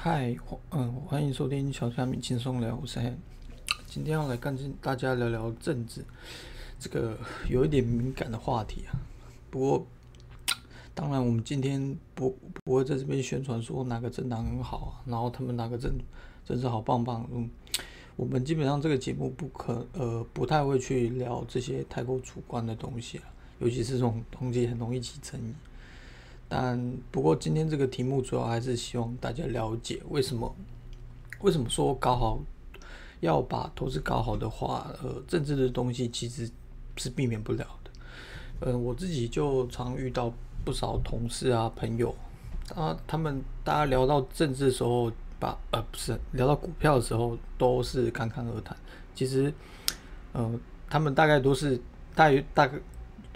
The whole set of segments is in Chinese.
嗨，嗯，欢迎收听小虾米轻松聊，我是。今天要来跟大家聊聊政治，这个有一点敏感的话题啊。不过，当然我们今天不不会在这边宣传说哪个政党很好啊，然后他们哪个政政治好棒棒。嗯，我们基本上这个节目不可呃不太会去聊这些太过主观的东西啊，尤其是这种东西很容易起争议。但不过今天这个题目主要还是希望大家了解为什么为什么说搞好要把投资搞好的话，呃，政治的东西其实是避免不了的。呃，我自己就常遇到不少同事啊朋友啊，他们大家聊到政治的时候，把呃不是聊到股票的时候，都是侃侃而谈。其实，呃，他们大概都是大约大概。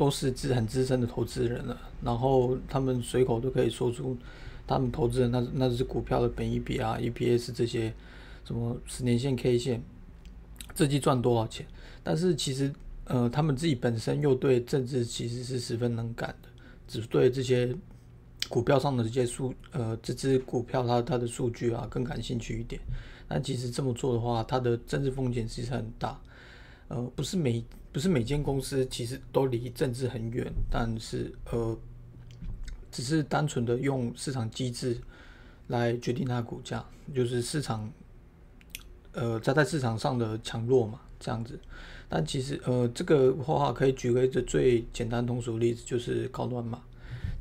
都是资很资深的投资人了，然后他们随口都可以说出他们投资人那那只股票的本益比啊、EPS 这些什么十年线 K 线，这季赚多少钱？但是其实呃，他们自己本身又对政治其实是十分能感的，只对这些股票上的这些数呃这只股票它它的数据啊更感兴趣一点。但其实这么做的话，它的政治风险其实很大，呃，不是每。不是每间公司其实都离政治很远，但是呃，只是单纯的用市场机制来决定它股价，就是市场呃在在市场上的强弱嘛，这样子。但其实呃这个话可以举个最简单通俗例子，就是高端嘛，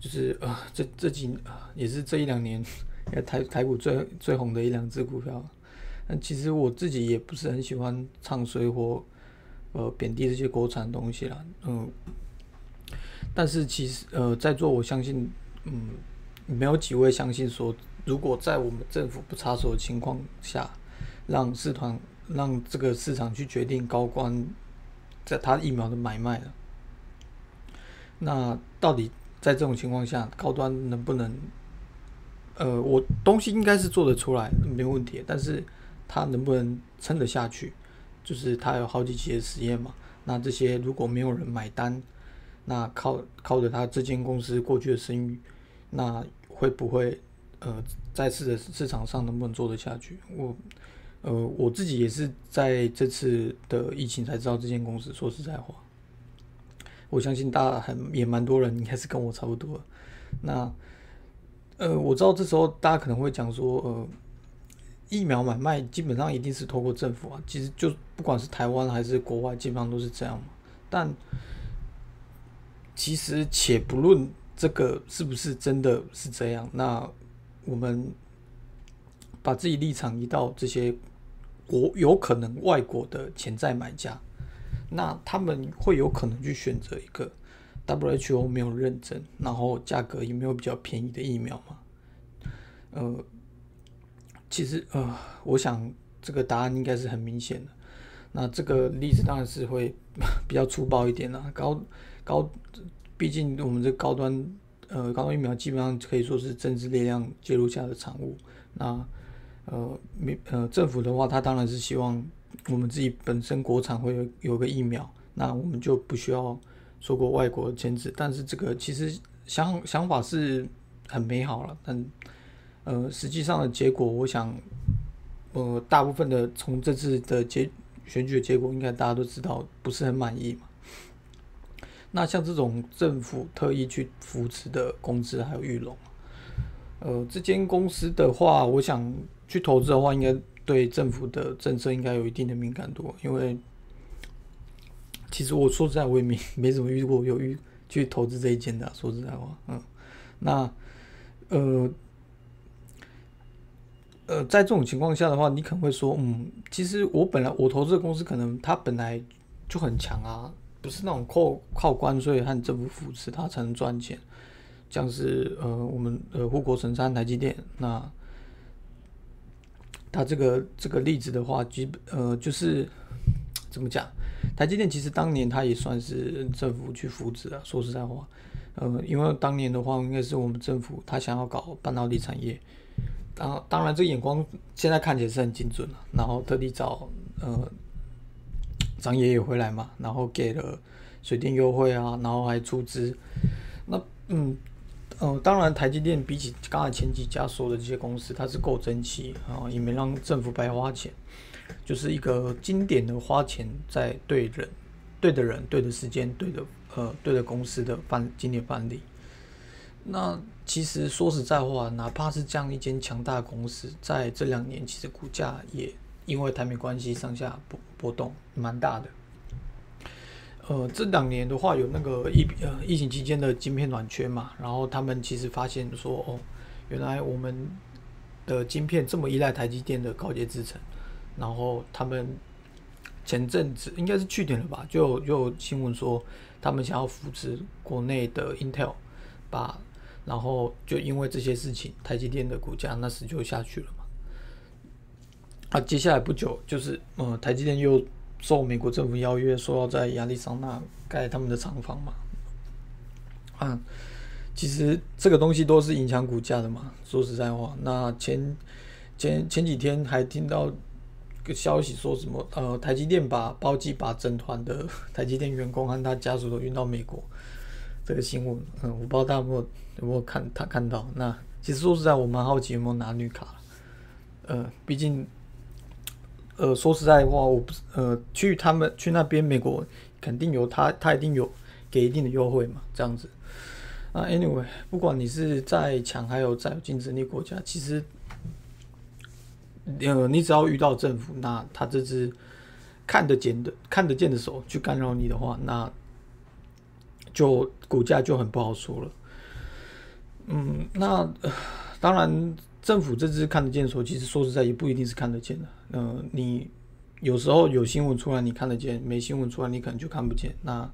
就是呃这这几也是这一两年台台股最最红的一两只股票。但其实我自己也不是很喜欢唱衰或。呃，贬低这些国产东西啦，嗯，但是其实呃，在座我相信，嗯，没有几位相信说，如果在我们政府不插手的情况下，让市场让这个市场去决定高官在他疫苗的买卖了，那到底在这种情况下，高端能不能？呃，我东西应该是做得出来，没问题，但是他能不能撑得下去？就是他有好几期的实验嘛，那这些如果没有人买单，那靠靠着他这间公司过去的声誉，那会不会呃再次的市场上能不能做得下去？我呃我自己也是在这次的疫情才知道这间公司。说实在话，我相信大家很也蛮多人应该是跟我差不多。那呃我知道这时候大家可能会讲说呃。疫苗买卖基本上一定是透过政府啊，其实就不管是台湾还是国外，基本上都是这样嘛。但其实且不论这个是不是真的是这样，那我们把自己立场移到这些国有可能外国的潜在买家，那他们会有可能去选择一个 WHO 没有认证，然后价格也没有比较便宜的疫苗吗？呃。其实呃，我想这个答案应该是很明显的。那这个例子当然是会 比较粗暴一点啦。高高，毕竟我们这高端呃高端疫苗基本上可以说是政治力量介入下的产物。那呃，没呃政府的话，他当然是希望我们自己本身国产会有有个疫苗，那我们就不需要说过外国的签字。但是这个其实想想法是很美好了，但。呃，实际上的结果，我想，呃，大部分的从这次的结选举的结果，应该大家都知道不是很满意嘛。那像这种政府特意去扶持的公司，还有玉龙，呃，这间公司的话，我想去投资的话，应该对政府的政策应该有一定的敏感度，因为其实我说实在，我也没没怎么遇过有遇去投资这一间的，说实在话，嗯，那呃。呃，在这种情况下的话，你可能会说，嗯，其实我本来我投资的公司可能它本来就很强啊，不是那种靠靠关税和政府扶持它才能赚钱，像是呃我们呃护国神山台积电，那它这个这个例子的话，基本呃就是怎么讲，台积电其实当年它也算是政府去扶持啊，说实在话，呃，因为当年的话应该是我们政府他想要搞半导体产业。当当然，这眼光现在看起来是很精准了。然后特地找呃张爷爷回来嘛，然后给了水电优惠啊，然后还出资。那嗯呃，当然台积电比起刚才前几家说的这些公司，它是够争气啊，也没让政府白花钱，就是一个经典的花钱在对人、对的人、对的时间、对的呃对的公司的范经典范例。那其实说实在话，哪怕是这样一间强大的公司，在这两年其实股价也因为台美关系上下波波动蛮大的。呃，这两年的话，有那个疫呃疫情期间的晶片短缺嘛，然后他们其实发现说，哦，原来我们的晶片这么依赖台积电的高阶制程，然后他们前阵子应该是去年了吧，就就有新闻说他们想要扶持国内的 Intel，把然后就因为这些事情，台积电的股价那时就下去了嘛。啊，接下来不久就是呃台积电又。受美国政府邀约，说要在亚利桑那盖他们的厂房嘛？啊，其实这个东西都是影响股价的嘛。说实在话，那前前前几天还听到个消息，说什么呃，台积电把包机把整团的 台积电员工和他家属都运到美国，这个新闻，嗯，我不知道大家有没有没有看他看到。那其实说实在，我蛮好奇有没有拿绿卡，呃，毕竟。呃，说实在话，我不呃去他们去那边美国，肯定有他他一定有给一定的优惠嘛，这样子。啊，anyway，不管你是在强还有在有竞争力国家，其实呃你只要遇到政府，那他这只看得见的看得见的手去干扰你的话，那就股价就很不好说了。嗯，那当然。政府这支看得见的时候，其实说实在也不一定是看得见的。嗯，你有时候有新闻出来你看得见，没新闻出来你可能就看不见。那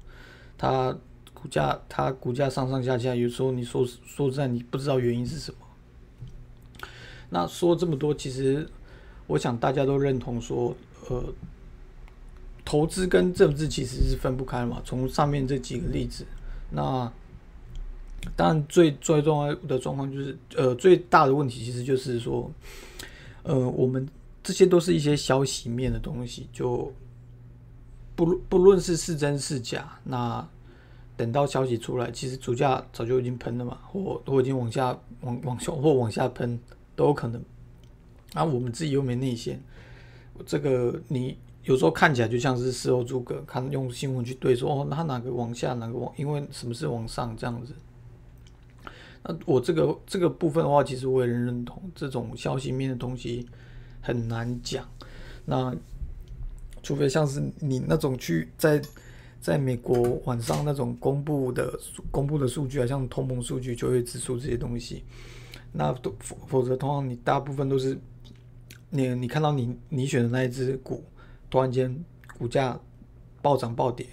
它股价它股价上上下下，有时候你说说实在你不知道原因是什么。那说这么多，其实我想大家都认同说，呃，投资跟政治其实是分不开嘛。从上面这几个例子，那。当然，最最重要的状况就是，呃，最大的问题其实就是说，呃，我们这些都是一些消息面的东西，就不不论是是真是假，那等到消息出来，其实主价早就已经喷了嘛，或或已经往下往往下或往下喷都有可能。啊，我们自己又没内线，这个你有时候看起来就像是事后诸葛，看用新闻去对说，哦，他哪个往下，哪个往，因为什么是往上这样子。那我这个这个部分的话，其实我也认同，这种消息面的东西很难讲。那除非像是你那种去在在美国晚上那种公布的公布的数据啊，像通膨数据、就业指数这些东西，那都否否则，通常你大部分都是你你看到你你选的那一只股突然间股价暴涨暴跌。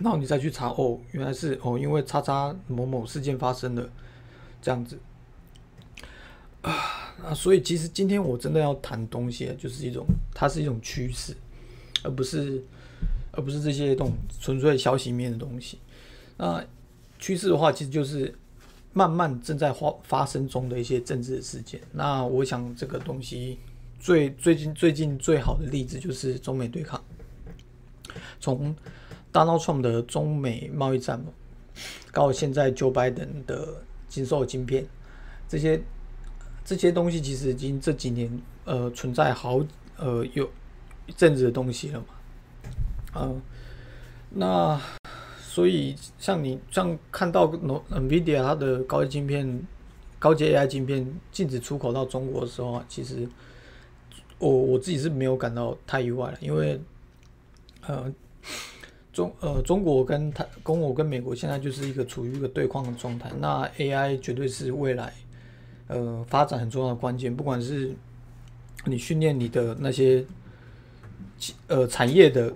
然后你再去查哦，原来是哦，因为叉叉某某事件发生了，这样子啊，那所以其实今天我真的要谈东西，就是一种它是一种趋势，而不是而不是这些这种纯粹消息面的东西。那趋势的话，其实就是慢慢正在发发生中的一些政治事件。那我想这个东西最最近最近最好的例子就是中美对抗，从。Donald Trump 的中美贸易战嘛，到现在 Joe Biden 的禁售晶片，这些这些东西其实已经这几年呃存在好呃有一阵子的东西了嘛，嗯，那所以像你像看到 Nvidia 它的高阶晶片、高阶 AI 晶片禁止出口到中国的时候啊，其实我我自己是没有感到太意外了，因为呃。中呃，中国跟他跟我跟美国现在就是一个处于一个对抗的状态。那 AI 绝对是未来呃发展很重要的关键，不管是你训练你的那些呃产业的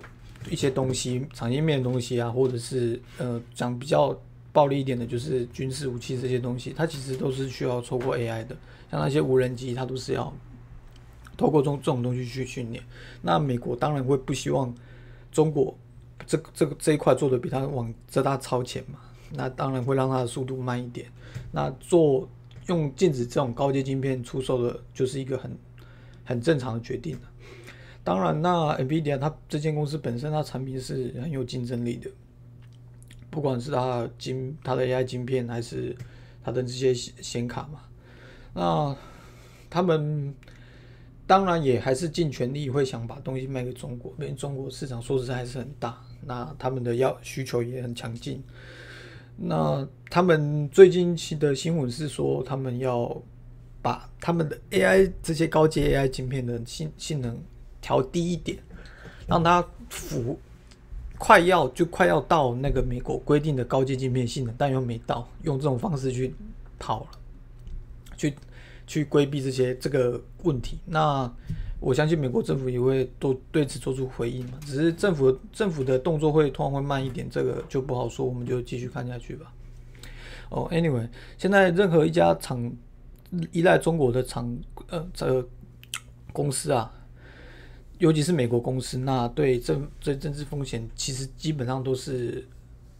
一些东西，产业面的东西啊，或者是呃讲比较暴力一点的，就是军事武器这些东西，它其实都是需要透过 AI 的。像那些无人机，它都是要透过这这种东西去训练。那美国当然会不希望中国。这这个这一块做的比他往这大超前嘛，那当然会让它的速度慢一点。那做用禁止这种高阶晶片出售的，就是一个很很正常的决定当然，那 Nvidia 它这间公司本身它产品是很有竞争力的，不管是它的晶它的 AI 晶片，还是它的这些显卡嘛。那他们当然也还是尽全力会想把东西卖给中国，因为中国市场说实在还是很大，那他们的要需求也很强劲。那他们最近期的新闻是说，他们要把他们的 AI 这些高阶 AI 晶片的性性能调低一点，让它符快要就快要到那个美国规定的高阶晶片性能，但又没到，用这种方式去跑了，去去规避这些这个问题。那我相信美国政府也会都对此做出回应嘛，只是政府政府的动作会通常会慢一点，这个就不好说，我们就继续看下去吧。哦，Anyway，现在任何一家厂依赖中国的厂呃这个公司啊，尤其是美国公司，那对政对政治风险其实基本上都是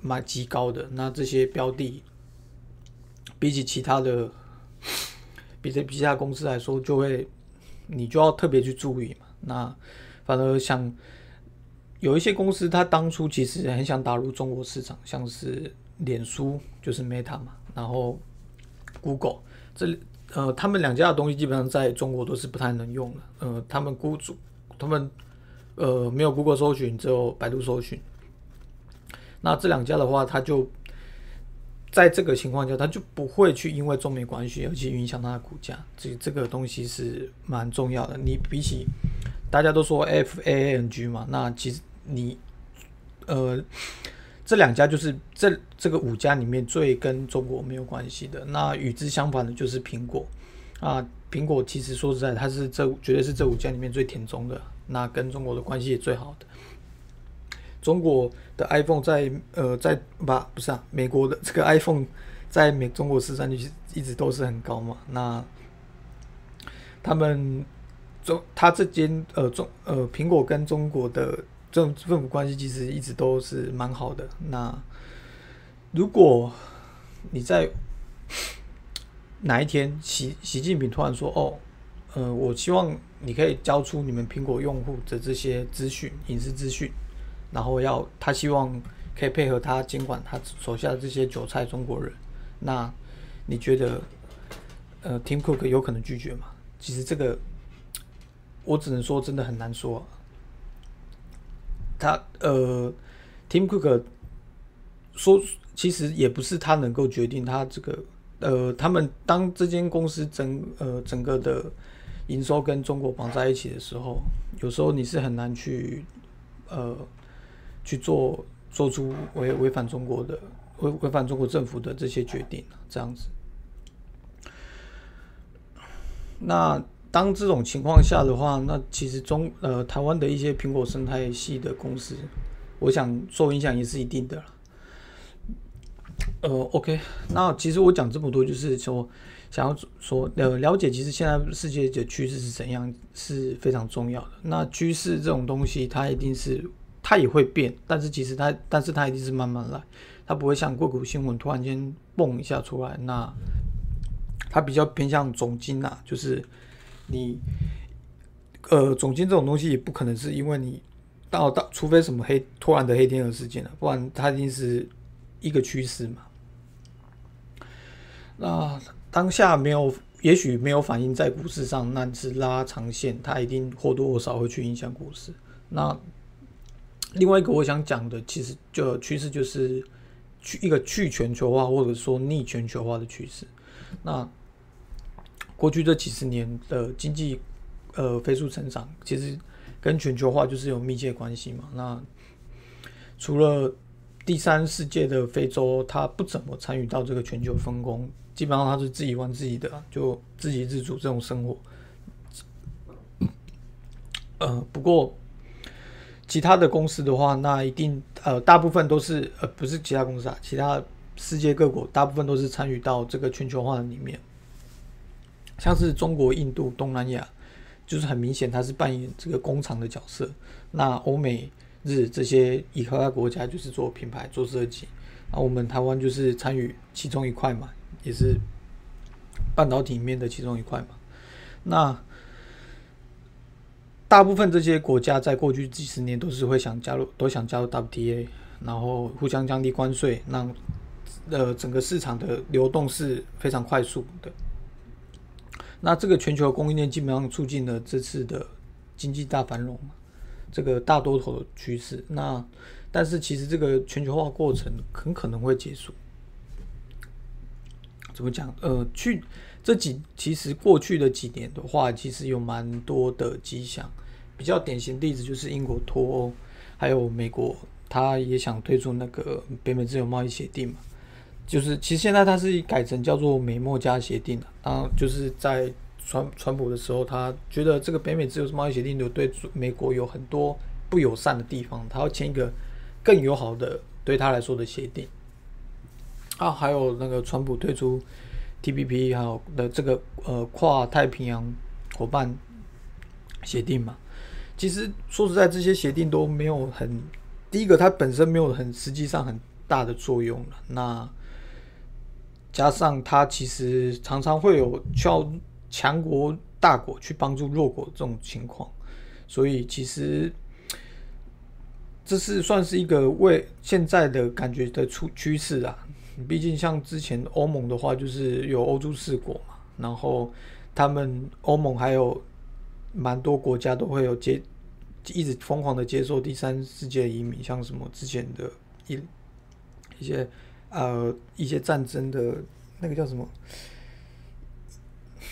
蛮极高的。那这些标的比起其他的，比起其他公司来说，就会。你就要特别去注意嘛。那反而像有一些公司，它当初其实很想打入中国市场，像是脸书就是 Meta 嘛，然后 Google 这呃，他们两家的东西基本上在中国都是不太能用的。呃，他们雇主他们呃没有 Google 搜寻，只有百度搜寻。那这两家的话，它就。在这个情况下，他就不会去因为中美关系而去影响它的股价。这这个东西是蛮重要的。你比起大家都说 F A N G 嘛，那其实你呃这两家就是这这个五家里面最跟中国没有关系的。那与之相反的就是苹果啊，苹果其实说实在，它是这绝对是这五家里面最甜中的，那跟中国的关系也最好的。中国的 iPhone 在呃在吧不是啊，美国的这个 iPhone 在美中国市占率一直都是很高嘛。那他们中他这间呃中呃苹果跟中国的这种政府关系其实一直都是蛮好的。那如果你在哪一天习习近平突然说哦呃我希望你可以交出你们苹果用户的这些资讯隐私资讯。然后要他希望可以配合他监管他手下的这些韭菜中国人，那你觉得呃，Tim Cook 有可能拒绝吗？其实这个我只能说真的很难说。他呃，Tim Cook 说其实也不是他能够决定他这个呃，他们当这间公司整呃整个的营收跟中国绑在一起的时候，有时候你是很难去呃。去做做出违违反中国的违违反中国政府的这些决定这样子。那当这种情况下的话，那其实中呃台湾的一些苹果生态系的公司，我想受影响也是一定的。呃，OK，那其实我讲这么多，就是说想要说呃了解，其实现在世界的趋势是怎样是非常重要的。那趋势这种东西，它一定是。它也会变，但是其实它，但是它一定是慢慢来，它不会像过股新闻突然间蹦一下出来。那它比较偏向总金呐，就是你，呃，总金这种东西也不可能是因为你到到，除非什么黑突然的黑天鹅事件了，不然它一定是一个趋势嘛。那当下没有，也许没有反映在股市上，那是拉长线，它一定或多或少会去影响股市。那另外一个我想讲的，其实就趋势就是去一个去全球化或者说逆全球化的趋势。那过去这几十年的经济呃飞速成长，其实跟全球化就是有密切关系嘛。那除了第三世界的非洲，它不怎么参与到这个全球分工，基本上它是自己玩自己的，就自给自足这种生活。呃，不过。其他的公司的话，那一定呃，大部分都是呃，不是其他公司啊，其他世界各国大部分都是参与到这个全球化的里面。像是中国、印度、东南亚，就是很明显它是扮演这个工厂的角色。那欧美日这些以开发国家就是做品牌、做设计，那我们台湾就是参与其中一块嘛，也是半导体里面的其中一块嘛。那大部分这些国家在过去几十年都是会想加入，都想加入 WTA，然后互相降低关税，让呃整个市场的流动是非常快速的。那这个全球供应链基本上促进了这次的经济大繁荣，这个大多头的趋势。那但是其实这个全球化过程很可能会结束。怎么讲？呃，去这几其实过去的几年的话，其实有蛮多的迹象。比较典型例子就是英国脱欧，还有美国，他也想推出那个北美自由贸易协定嘛。就是其实现在它是改成叫做美墨加协定了。然就是在川川普的时候，他觉得这个北美自由贸易协定有对美国有很多不友善的地方，他要签一个更友好的对他来说的协定。啊，还有那个川普推出 TPP，还有的这个呃跨太平洋伙伴协定嘛。其实说实在，这些协定都没有很第一个，它本身没有很实际上很大的作用了。那加上它其实常常会有需要强国大国去帮助弱国这种情况，所以其实这是算是一个为现在的感觉的出趋势啊。毕竟像之前欧盟的话，就是有欧洲四国嘛，然后他们欧盟还有蛮多国家都会有接一直疯狂的接受第三世界移民，像什么之前的一一些呃一些战争的那个叫什么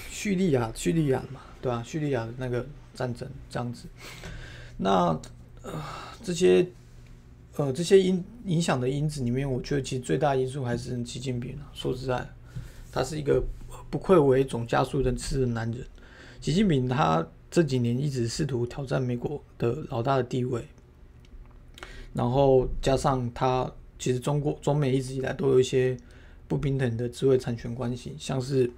叙利亚叙利亚嘛，对吧？叙利亚的那个战争这样子，那呃这些。呃，这些因影响的因子里面，我觉得其实最大因素还是习近平啊。说实在，他是一个不愧为总加速人次的男人。习近平他这几年一直试图挑战美国的老大的地位，然后加上他其实中国中美一直以来都有一些不平等的智慧产权关系，像是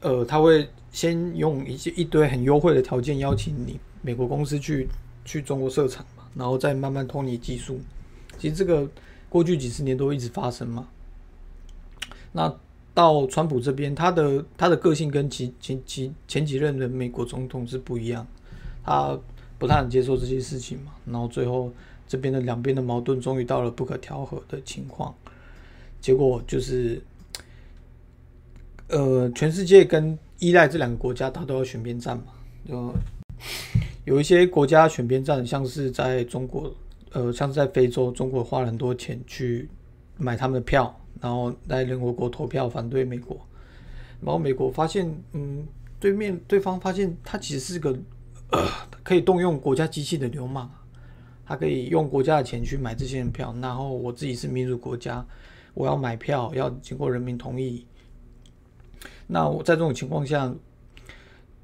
呃，他会先用一些一堆很优惠的条件邀请你美国公司去去中国设厂。然后再慢慢偷你技术，其实这个过去几十年都一直发生嘛。那到川普这边，他的他的个性跟其前前前几任的美国总统是不一样，他不太能接受这些事情嘛。然后最后这边的两边的矛盾终于到了不可调和的情况，结果就是，呃，全世界跟依赖这两个国家，他都要选边站嘛，就。有一些国家选边站，像是在中国，呃，像是在非洲，中国花了很多钱去买他们的票，然后来联合国投票反对美国，然后美国发现，嗯，对面对方发现他其实是个可以动用国家机器的流氓，他可以用国家的钱去买这些人票，然后我自己是民主国家，我要买票要经过人民同意，那我在这种情况下。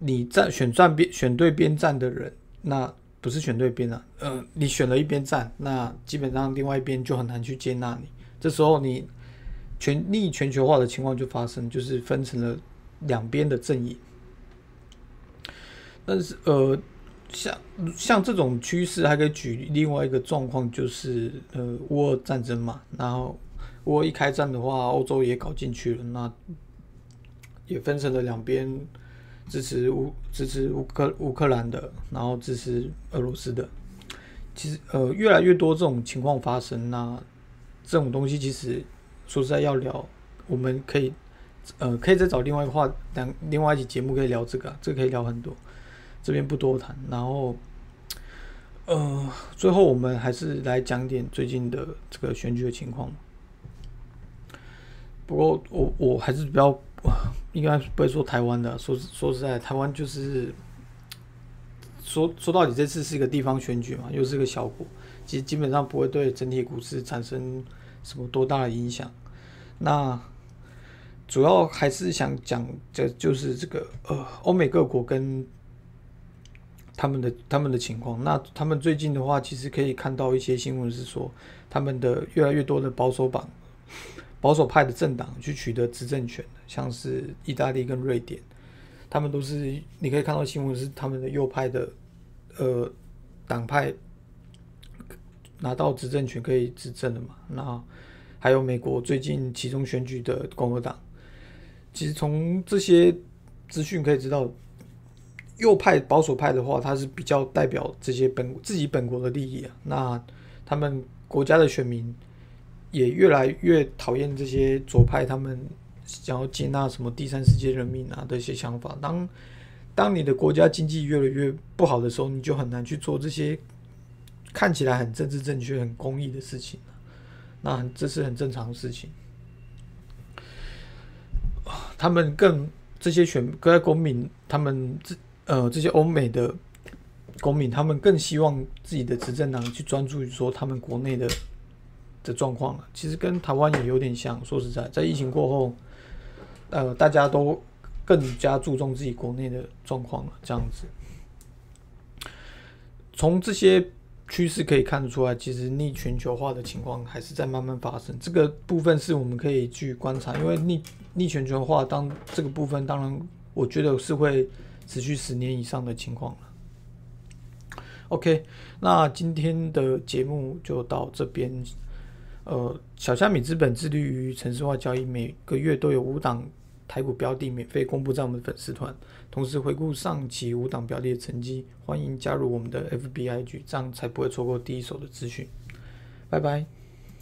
你站选站边选对边站的人，那不是选对边了。嗯，你选了一边站，那基本上另外一边就很难去接纳你。这时候你全逆全球化的情况就发生，就是分成了两边的阵营。但是呃，像像这种趋势，还可以举另外一个状况，就是呃，乌俄战争嘛。然后乌俄一开战的话，欧洲也搞进去了，那也分成了两边。支持乌支持乌克乌克兰的，然后支持俄罗斯的，其实呃越来越多这种情况发生。那这种东西其实说实在要聊，我们可以呃可以再找另外一个话两另外一集节目可以聊这个，这个可以聊很多，这边不多谈。然后呃最后我们还是来讲点最近的这个选举的情况。不过我我还是比较。应该不会说台湾的，说说实在，台湾就是说说到底，这次是一个地方选举嘛，又是个小国，其实基本上不会对整体股市产生什么多大的影响。那主要还是想讲，这就是这个呃，欧美各国跟他们的他们的情况。那他们最近的话，其实可以看到一些新闻是说，他们的越来越多的保守党。保守派的政党去取得执政权像是意大利跟瑞典，他们都是你可以看到新闻是他们的右派的呃党派拿到执政权可以执政的嘛？那还有美国最近其中选举的共和党，其实从这些资讯可以知道，右派保守派的话，它是比较代表这些本自己本国的利益啊。那他们国家的选民。也越来越讨厌这些左派他们想要接纳什么第三世界人民啊的一些想法。当当你的国家经济越来越不好的时候，你就很难去做这些看起来很政治正确、很公益的事情。那这是很正常的事情。他们更这些选各位公民，他们这呃这些欧美的公民，他们更希望自己的执政党去专注于说他们国内的的状况了。其实跟台湾也有点像。说实在，在疫情过后，呃，大家都更加注重自己国内的状况了。这样子，从这些。趋势可以看得出来，其实逆全球化的情况还是在慢慢发生。这个部分是我们可以去观察，因为逆逆全球化当这个部分，当然我觉得是会持续十年以上的情况了。OK，那今天的节目就到这边。呃，小虾米资本致力于城市化交易，每个月都有五档。台股标的免费公布在我们的粉丝团，同时回顾上期五档标的的成绩，欢迎加入我们的 FBIG，这样才不会错过第一手的资讯。拜拜。